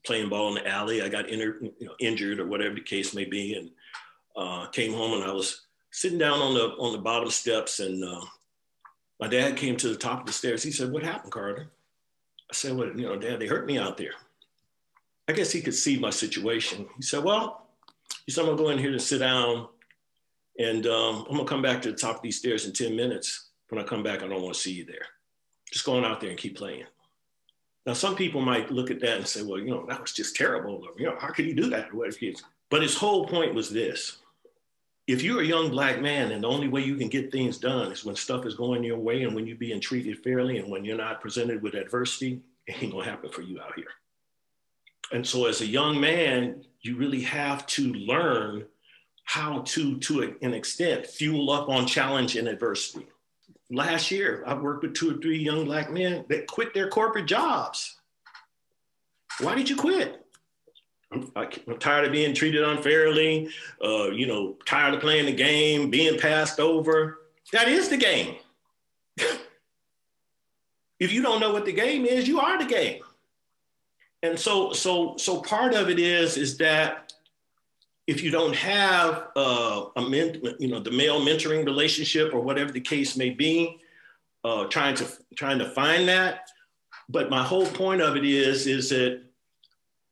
playing ball in the alley, I got inter- you know, injured or whatever the case may be, and uh, came home and I was sitting down on the on the bottom steps, and uh, my dad came to the top of the stairs. He said, "What happened, Carter?" I said, "Well, you know, Dad, they hurt me out there." I guess he could see my situation. He said, Well, he said, I'm gonna go in here and sit down and um, I'm gonna come back to the top of these stairs in 10 minutes. When I come back, I don't wanna see you there. Just going out there and keep playing. Now, some people might look at that and say, well, you know, that was just terrible. Or, you know, how could he do that? But his whole point was this. If you're a young black man and the only way you can get things done is when stuff is going your way and when you're being treated fairly and when you're not presented with adversity, it ain't gonna happen for you out here. And so as a young man, you really have to learn how to, to an extent, fuel up on challenge and adversity. Last year, I worked with two or three young black men that quit their corporate jobs. Why did you quit? I'm, I'm tired of being treated unfairly. Uh, you know, tired of playing the game, being passed over. That is the game. if you don't know what the game is, you are the game. And so, so, so part of it is is that if you don't have uh, a men, you know, the male mentoring relationship or whatever the case may be, uh, trying to trying to find that. But my whole point of it is is that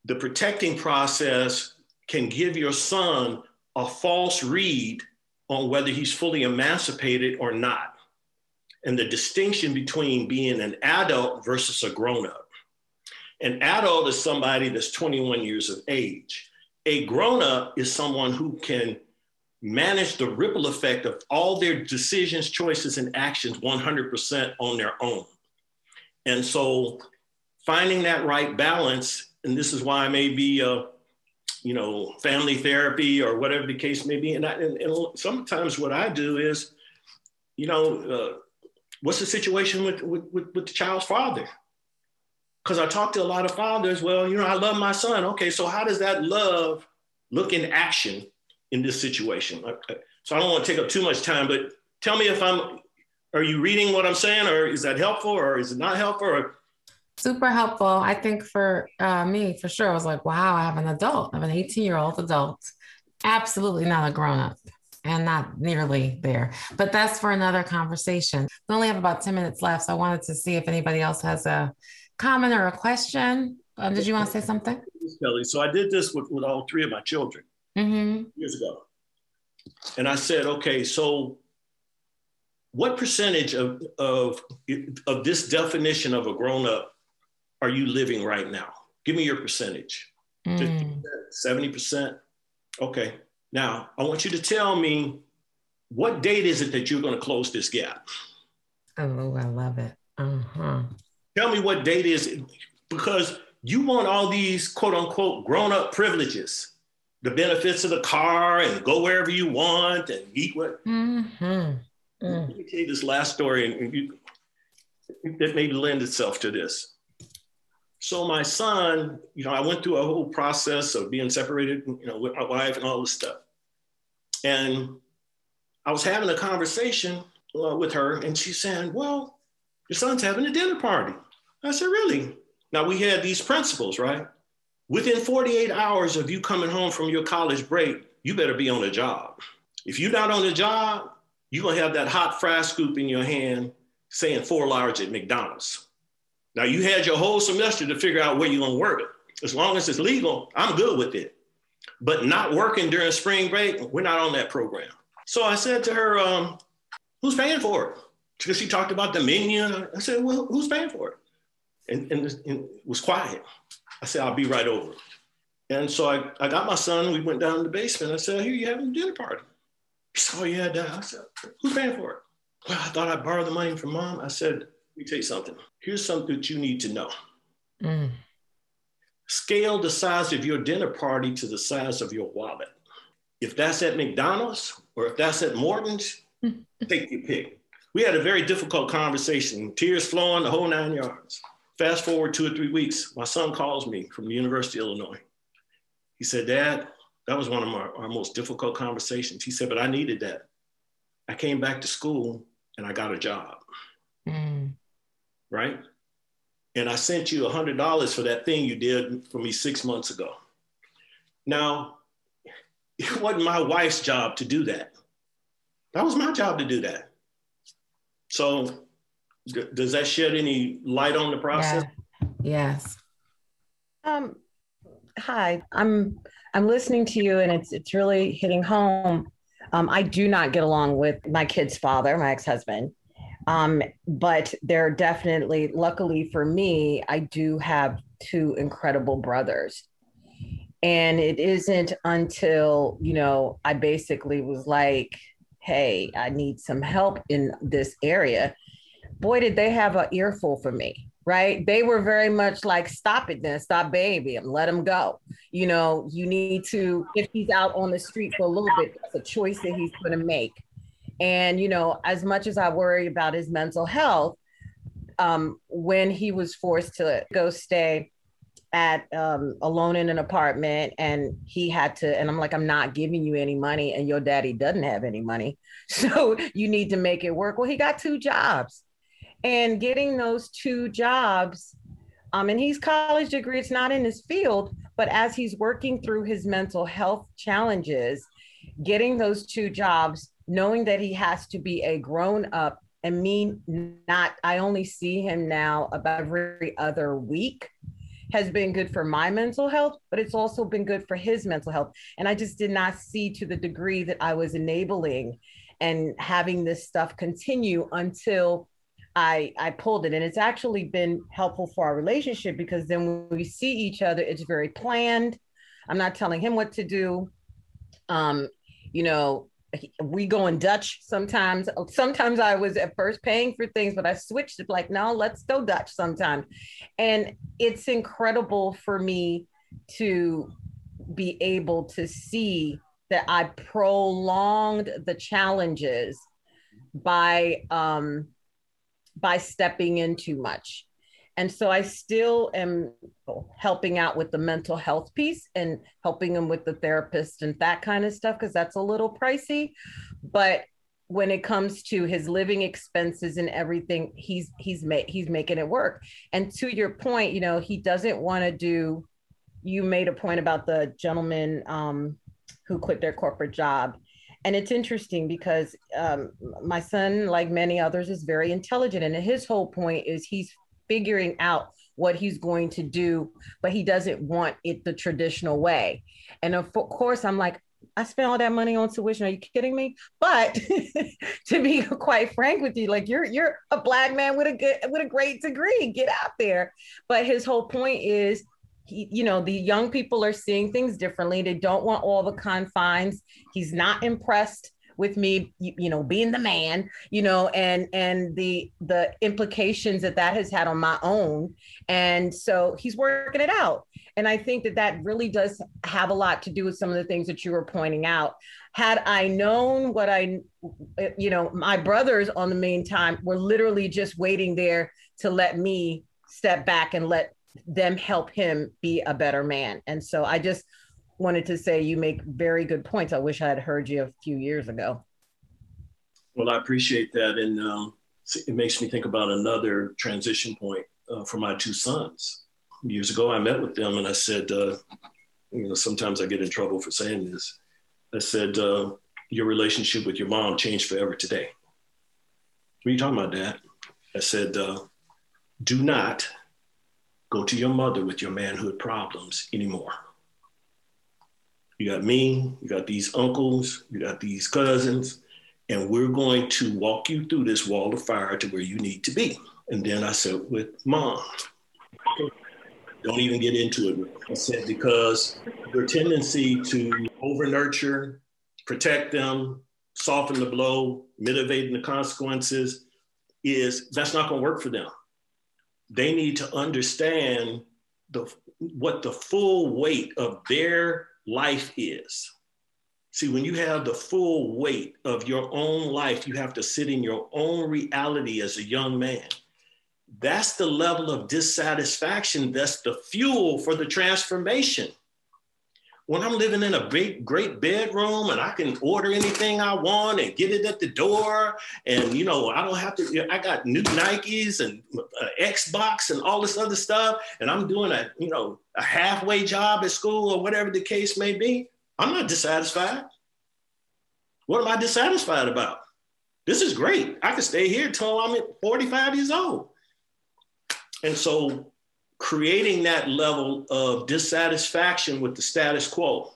the protecting process can give your son a false read on whether he's fully emancipated or not, and the distinction between being an adult versus a grown up. An adult is somebody that's 21 years of age a grown up is someone who can manage the ripple effect of all their decisions, choices, and actions 100% on their own. And so finding that right balance, and this is why maybe, uh, you know, family therapy or whatever the case may be. And, I, and, and sometimes what I do is, you know, uh, what's the situation with, with, with, with the child's father? Because I talk to a lot of fathers. Well, you know, I love my son. Okay, so how does that love look in action in this situation? So I don't want to take up too much time, but tell me if I'm. Are you reading what I'm saying, or is that helpful, or is it not helpful? Or super helpful. I think for uh, me, for sure, I was like, wow, I have an adult. I have an 18 year old adult, absolutely not a grown up and not nearly there. But that's for another conversation. We only have about 10 minutes left. So I wanted to see if anybody else has a comment or a question? Um, did you want to say something? Kelly. So I did this with, with all three of my children mm-hmm. years ago. And I said, okay, so what percentage of, of, of this definition of a grown up are you living right now? Give me your percentage. Mm. 70%? Okay. Now, I want you to tell me what date is it that you're going to close this gap? Oh, I love it. Uh huh. Tell me what date is? Because you want all these quote unquote grown up privileges, the benefits of the car and go wherever you want and eat what. Mm-hmm. Mm. Let me tell you this last story, and you, that may lend itself to this. So my son, you know, I went through a whole process of being separated, you know, with my wife and all this stuff. And I was having a conversation uh, with her, and she's saying, "Well, your son's having a dinner party. I said, Really? Now we had these principles, right? Within 48 hours of you coming home from your college break, you better be on a job. If you're not on a job, you're gonna have that hot fry scoop in your hand saying four large at McDonald's. Now you had your whole semester to figure out where you're gonna work. As long as it's legal, I'm good with it. But not working during spring break, we're not on that program. So I said to her, um, who's paying for it? Because she talked about the menu. I said, well, who's paying for it? And, and, and, it was quiet. I said, I'll be right over. And so I, I got my son. We went down to the basement. I said, here, you having a dinner party. He said, oh, yeah, Dad. I said, who's paying for it? Well, I thought I'd borrow the money from mom. I said, let me tell you something. Here's something that you need to know. Mm. Scale the size of your dinner party to the size of your wallet. If that's at McDonald's or if that's at Morton's, take your pick. We had a very difficult conversation, tears flowing, the whole nine yards. Fast forward two or three weeks, my son calls me from the University of Illinois. He said, Dad, that was one of our, our most difficult conversations. He said, but I needed that. I came back to school and I got a job. Mm. Right? And I sent you $100 for that thing you did for me six months ago. Now, it wasn't my wife's job to do that. That was my job to do that. So does that shed any light on the process? Yeah. Yes. Um, hi, I'm I'm listening to you, and it's it's really hitting home. Um, I do not get along with my kid's father, my ex-husband. Um, but they're definitely, luckily for me, I do have two incredible brothers. And it isn't until, you know, I basically was like, hey, I need some help in this area. Boy, did they have an earful for me, right? They were very much like, stop it then, stop baby, let him go. You know, you need to, if he's out on the street for a little bit, that's a choice that he's going to make. And, you know, as much as I worry about his mental health, um, when he was forced to go stay at um, alone in an apartment and he had to and i'm like i'm not giving you any money and your daddy doesn't have any money. So you need to make it work. Well he got two jobs and getting those two jobs um, and he's college degree it's not in his field but as he's working through his mental health challenges getting those two jobs knowing that he has to be a grown up and me not i only see him now about every other week has been good for my mental health, but it's also been good for his mental health. And I just did not see to the degree that I was enabling and having this stuff continue until I I pulled it. And it's actually been helpful for our relationship because then when we see each other, it's very planned. I'm not telling him what to do. Um, you know, we go in Dutch sometimes. Sometimes I was at first paying for things, but I switched it like, no, let's go Dutch sometime. And it's incredible for me to be able to see that I prolonged the challenges by um, by stepping in too much. And so I still am helping out with the mental health piece and helping him with the therapist and that kind of stuff because that's a little pricey. But when it comes to his living expenses and everything, he's he's made he's making it work. And to your point, you know, he doesn't want to do. You made a point about the gentleman um, who quit their corporate job, and it's interesting because um, my son, like many others, is very intelligent, and his whole point is he's figuring out what he's going to do, but he doesn't want it the traditional way. And of course, I'm like, I spent all that money on tuition. Are you kidding me? But to be quite frank with you, like you're you're a black man with a good with a great degree. Get out there. But his whole point is he, you know, the young people are seeing things differently. They don't want all the confines. He's not impressed with me you, you, know being the man you know and and the the implications that that has had on my own. And so he's working it out. And i think that that really does have a lot to do with some of the things that you were pointing out. Had i known what i you know my brothers on the meantime were literally just waiting there to let me step back and let them help him be a better man. And so i just wanted to say you make very good points. I wish I had heard you a few years ago. Well, I appreciate that. And um, it makes me think about another transition point uh, for my two sons. Years ago, I met with them and I said, uh, you know, sometimes I get in trouble for saying this. I said, uh, your relationship with your mom changed forever today. What are you talking about, Dad? I said, uh, do not go to your mother with your manhood problems anymore. You got me, you got these uncles, you got these cousins, and we're going to walk you through this wall of fire to where you need to be. And then I said, with mom, don't even get into it. I said, because your tendency to over nurture, protect them, soften the blow, mitigating the consequences is that's not going to work for them. They need to understand the what the full weight of their life is. See, when you have the full weight of your own life, you have to sit in your own reality as a young man. That's the level of dissatisfaction. That's the fuel for the transformation. When I'm living in a big, great bedroom and I can order anything I want and get it at the door, and you know, I don't have to, I got new Nikes and uh, Xbox and all this other stuff, and I'm doing a, you know, a halfway job at school or whatever the case may be, I'm not dissatisfied. What am I dissatisfied about? This is great. I can stay here till I'm 45 years old. And so creating that level of dissatisfaction with the status quo.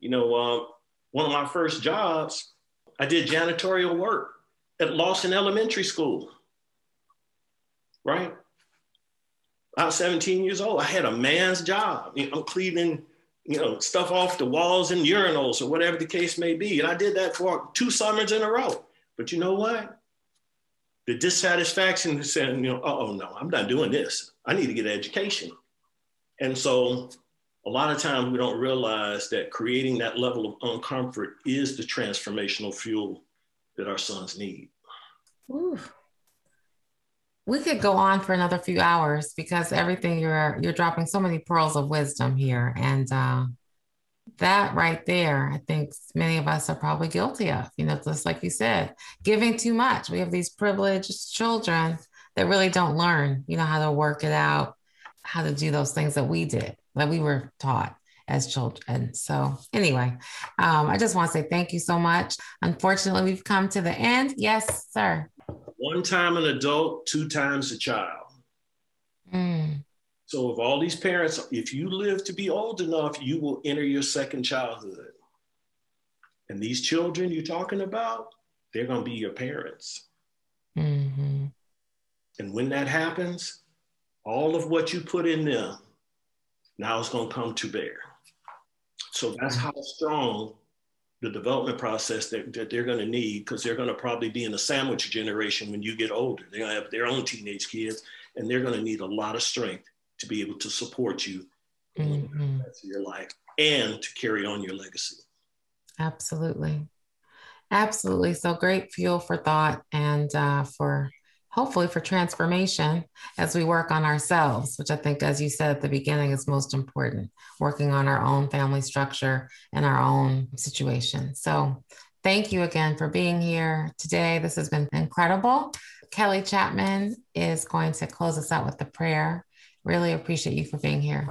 You know, uh, one of my first jobs, I did janitorial work at Lawson Elementary School, right? I was 17 years old. I had a man's job. You know, I'm cleaning, you know, stuff off the walls and urinals or whatever the case may be. And I did that for two summers in a row. But you know what? The dissatisfaction saying, you know, oh no, I'm not doing this. I need to get education. And so a lot of times we don't realize that creating that level of uncomfort is the transformational fuel that our sons need. Ooh. we could go on for another few hours because everything you're you're dropping so many pearls of wisdom here and uh, that right there i think many of us are probably guilty of you know just like you said giving too much we have these privileged children that really don't learn you know how to work it out how to do those things that we did that we were taught as children. So, anyway, um, I just want to say thank you so much. Unfortunately, we've come to the end. Yes, sir. One time an adult, two times a child. Mm. So, if all these parents, if you live to be old enough, you will enter your second childhood. And these children you're talking about, they're going to be your parents. Mm-hmm. And when that happens, all of what you put in them now it's going to come to bear. So that's how strong the development process that, that they're going to need because they're going to probably be in a sandwich generation when you get older. They're going to have their own teenage kids and they're going to need a lot of strength to be able to support you mm-hmm. in your life and to carry on your legacy. Absolutely. Absolutely. So great fuel for thought and uh, for hopefully for transformation as we work on ourselves, which I think, as you said at the beginning, is most important working on our own family structure and our own situation. So, thank you again for being here today. This has been incredible. Kelly Chapman is going to close us out with the prayer. Really appreciate you for being here.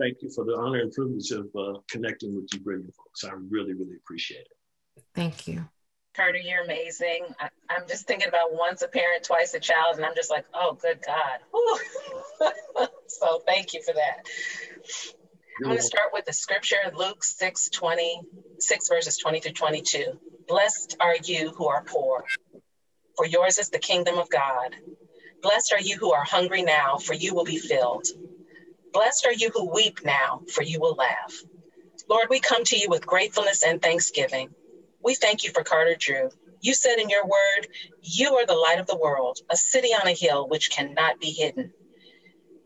Thank you for the honor and privilege of uh, connecting with you brilliant folks. I really, really appreciate it. Thank you. Carter, you're amazing. I, am just thinking about once a parent, twice a child, and I'm just like, oh, good God. so thank you for that. I'm going to start with the scripture, Luke 6, 20, 6 verses 20 through 22. Blessed are you who are poor, for yours is the kingdom of God. Blessed are you who are hungry now, for you will be filled. Blessed are you who weep now, for you will laugh. Lord, we come to you with gratefulness and thanksgiving. We thank you for Carter Drew. You said in your word, You are the light of the world, a city on a hill which cannot be hidden.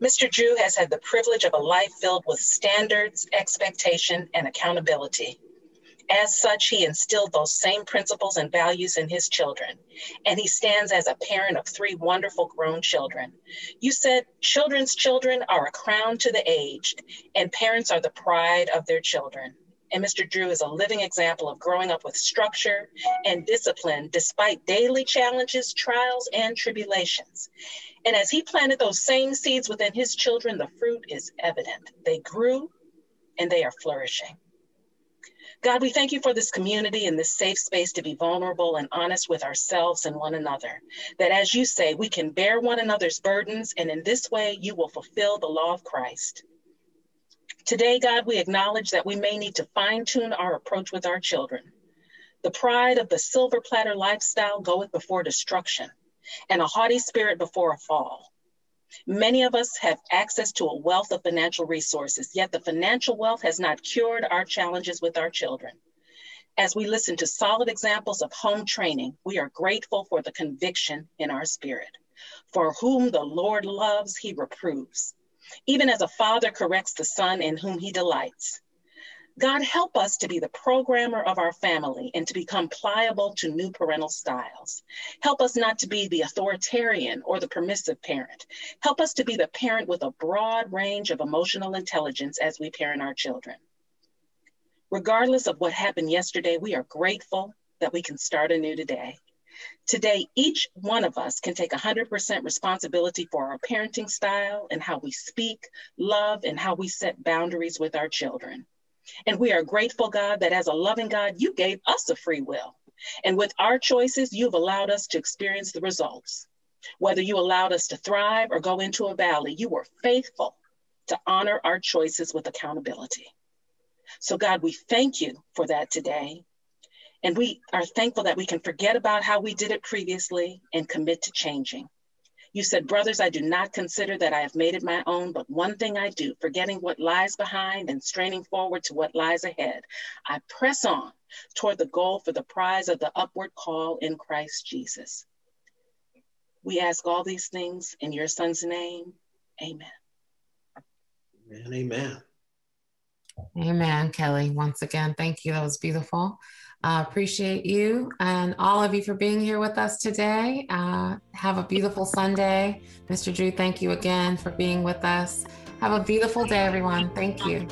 Mr. Drew has had the privilege of a life filled with standards, expectation, and accountability. As such, he instilled those same principles and values in his children, and he stands as a parent of three wonderful grown children. You said children's children are a crown to the aged, and parents are the pride of their children. And Mr. Drew is a living example of growing up with structure and discipline despite daily challenges, trials, and tribulations. And as he planted those same seeds within his children, the fruit is evident. They grew and they are flourishing. God, we thank you for this community and this safe space to be vulnerable and honest with ourselves and one another. That as you say, we can bear one another's burdens, and in this way, you will fulfill the law of Christ. Today, God, we acknowledge that we may need to fine tune our approach with our children. The pride of the silver platter lifestyle goeth before destruction, and a haughty spirit before a fall. Many of us have access to a wealth of financial resources, yet the financial wealth has not cured our challenges with our children. As we listen to solid examples of home training, we are grateful for the conviction in our spirit. For whom the Lord loves, he reproves even as a father corrects the son in whom he delights. God, help us to be the programmer of our family and to become pliable to new parental styles. Help us not to be the authoritarian or the permissive parent. Help us to be the parent with a broad range of emotional intelligence as we parent our children. Regardless of what happened yesterday, we are grateful that we can start anew today. Today, each one of us can take 100% responsibility for our parenting style and how we speak, love, and how we set boundaries with our children. And we are grateful, God, that as a loving God, you gave us a free will. And with our choices, you've allowed us to experience the results. Whether you allowed us to thrive or go into a valley, you were faithful to honor our choices with accountability. So, God, we thank you for that today. And we are thankful that we can forget about how we did it previously and commit to changing. You said, Brothers, I do not consider that I have made it my own, but one thing I do, forgetting what lies behind and straining forward to what lies ahead, I press on toward the goal for the prize of the upward call in Christ Jesus. We ask all these things in your son's name. Amen. Amen. Amen. Amen, Kelly. Once again, thank you. That was beautiful. Uh, appreciate you and all of you for being here with us today. Uh, have a beautiful Sunday. Mr. Drew, thank you again for being with us. Have a beautiful day, everyone. Thank you.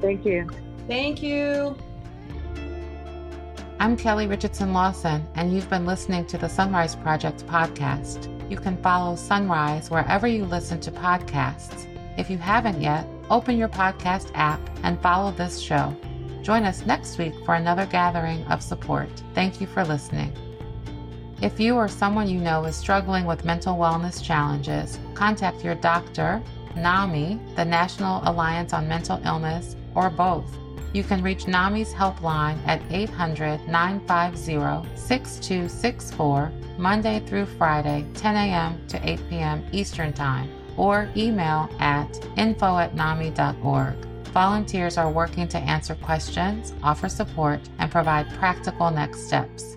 Thank you. Thank you. I'm Kelly Richardson Lawson, and you've been listening to the Son-Rise Project podcast. You can follow Son-Rise wherever you listen to podcasts. If you haven't yet, open your podcast app and follow this show. Join us next week for another gathering of support. Thank you for listening. If you or someone you know is struggling with mental wellness challenges, contact your doctor, NAMI, the National Alliance on Mental Illness, or both. You can reach NAMI's helpline at 800 950 6264 Monday through Friday, 10 a.m. to 8 p.m. Eastern Time, or email at info at nami.org. Volunteers are working to answer questions, offer support, and provide practical next steps.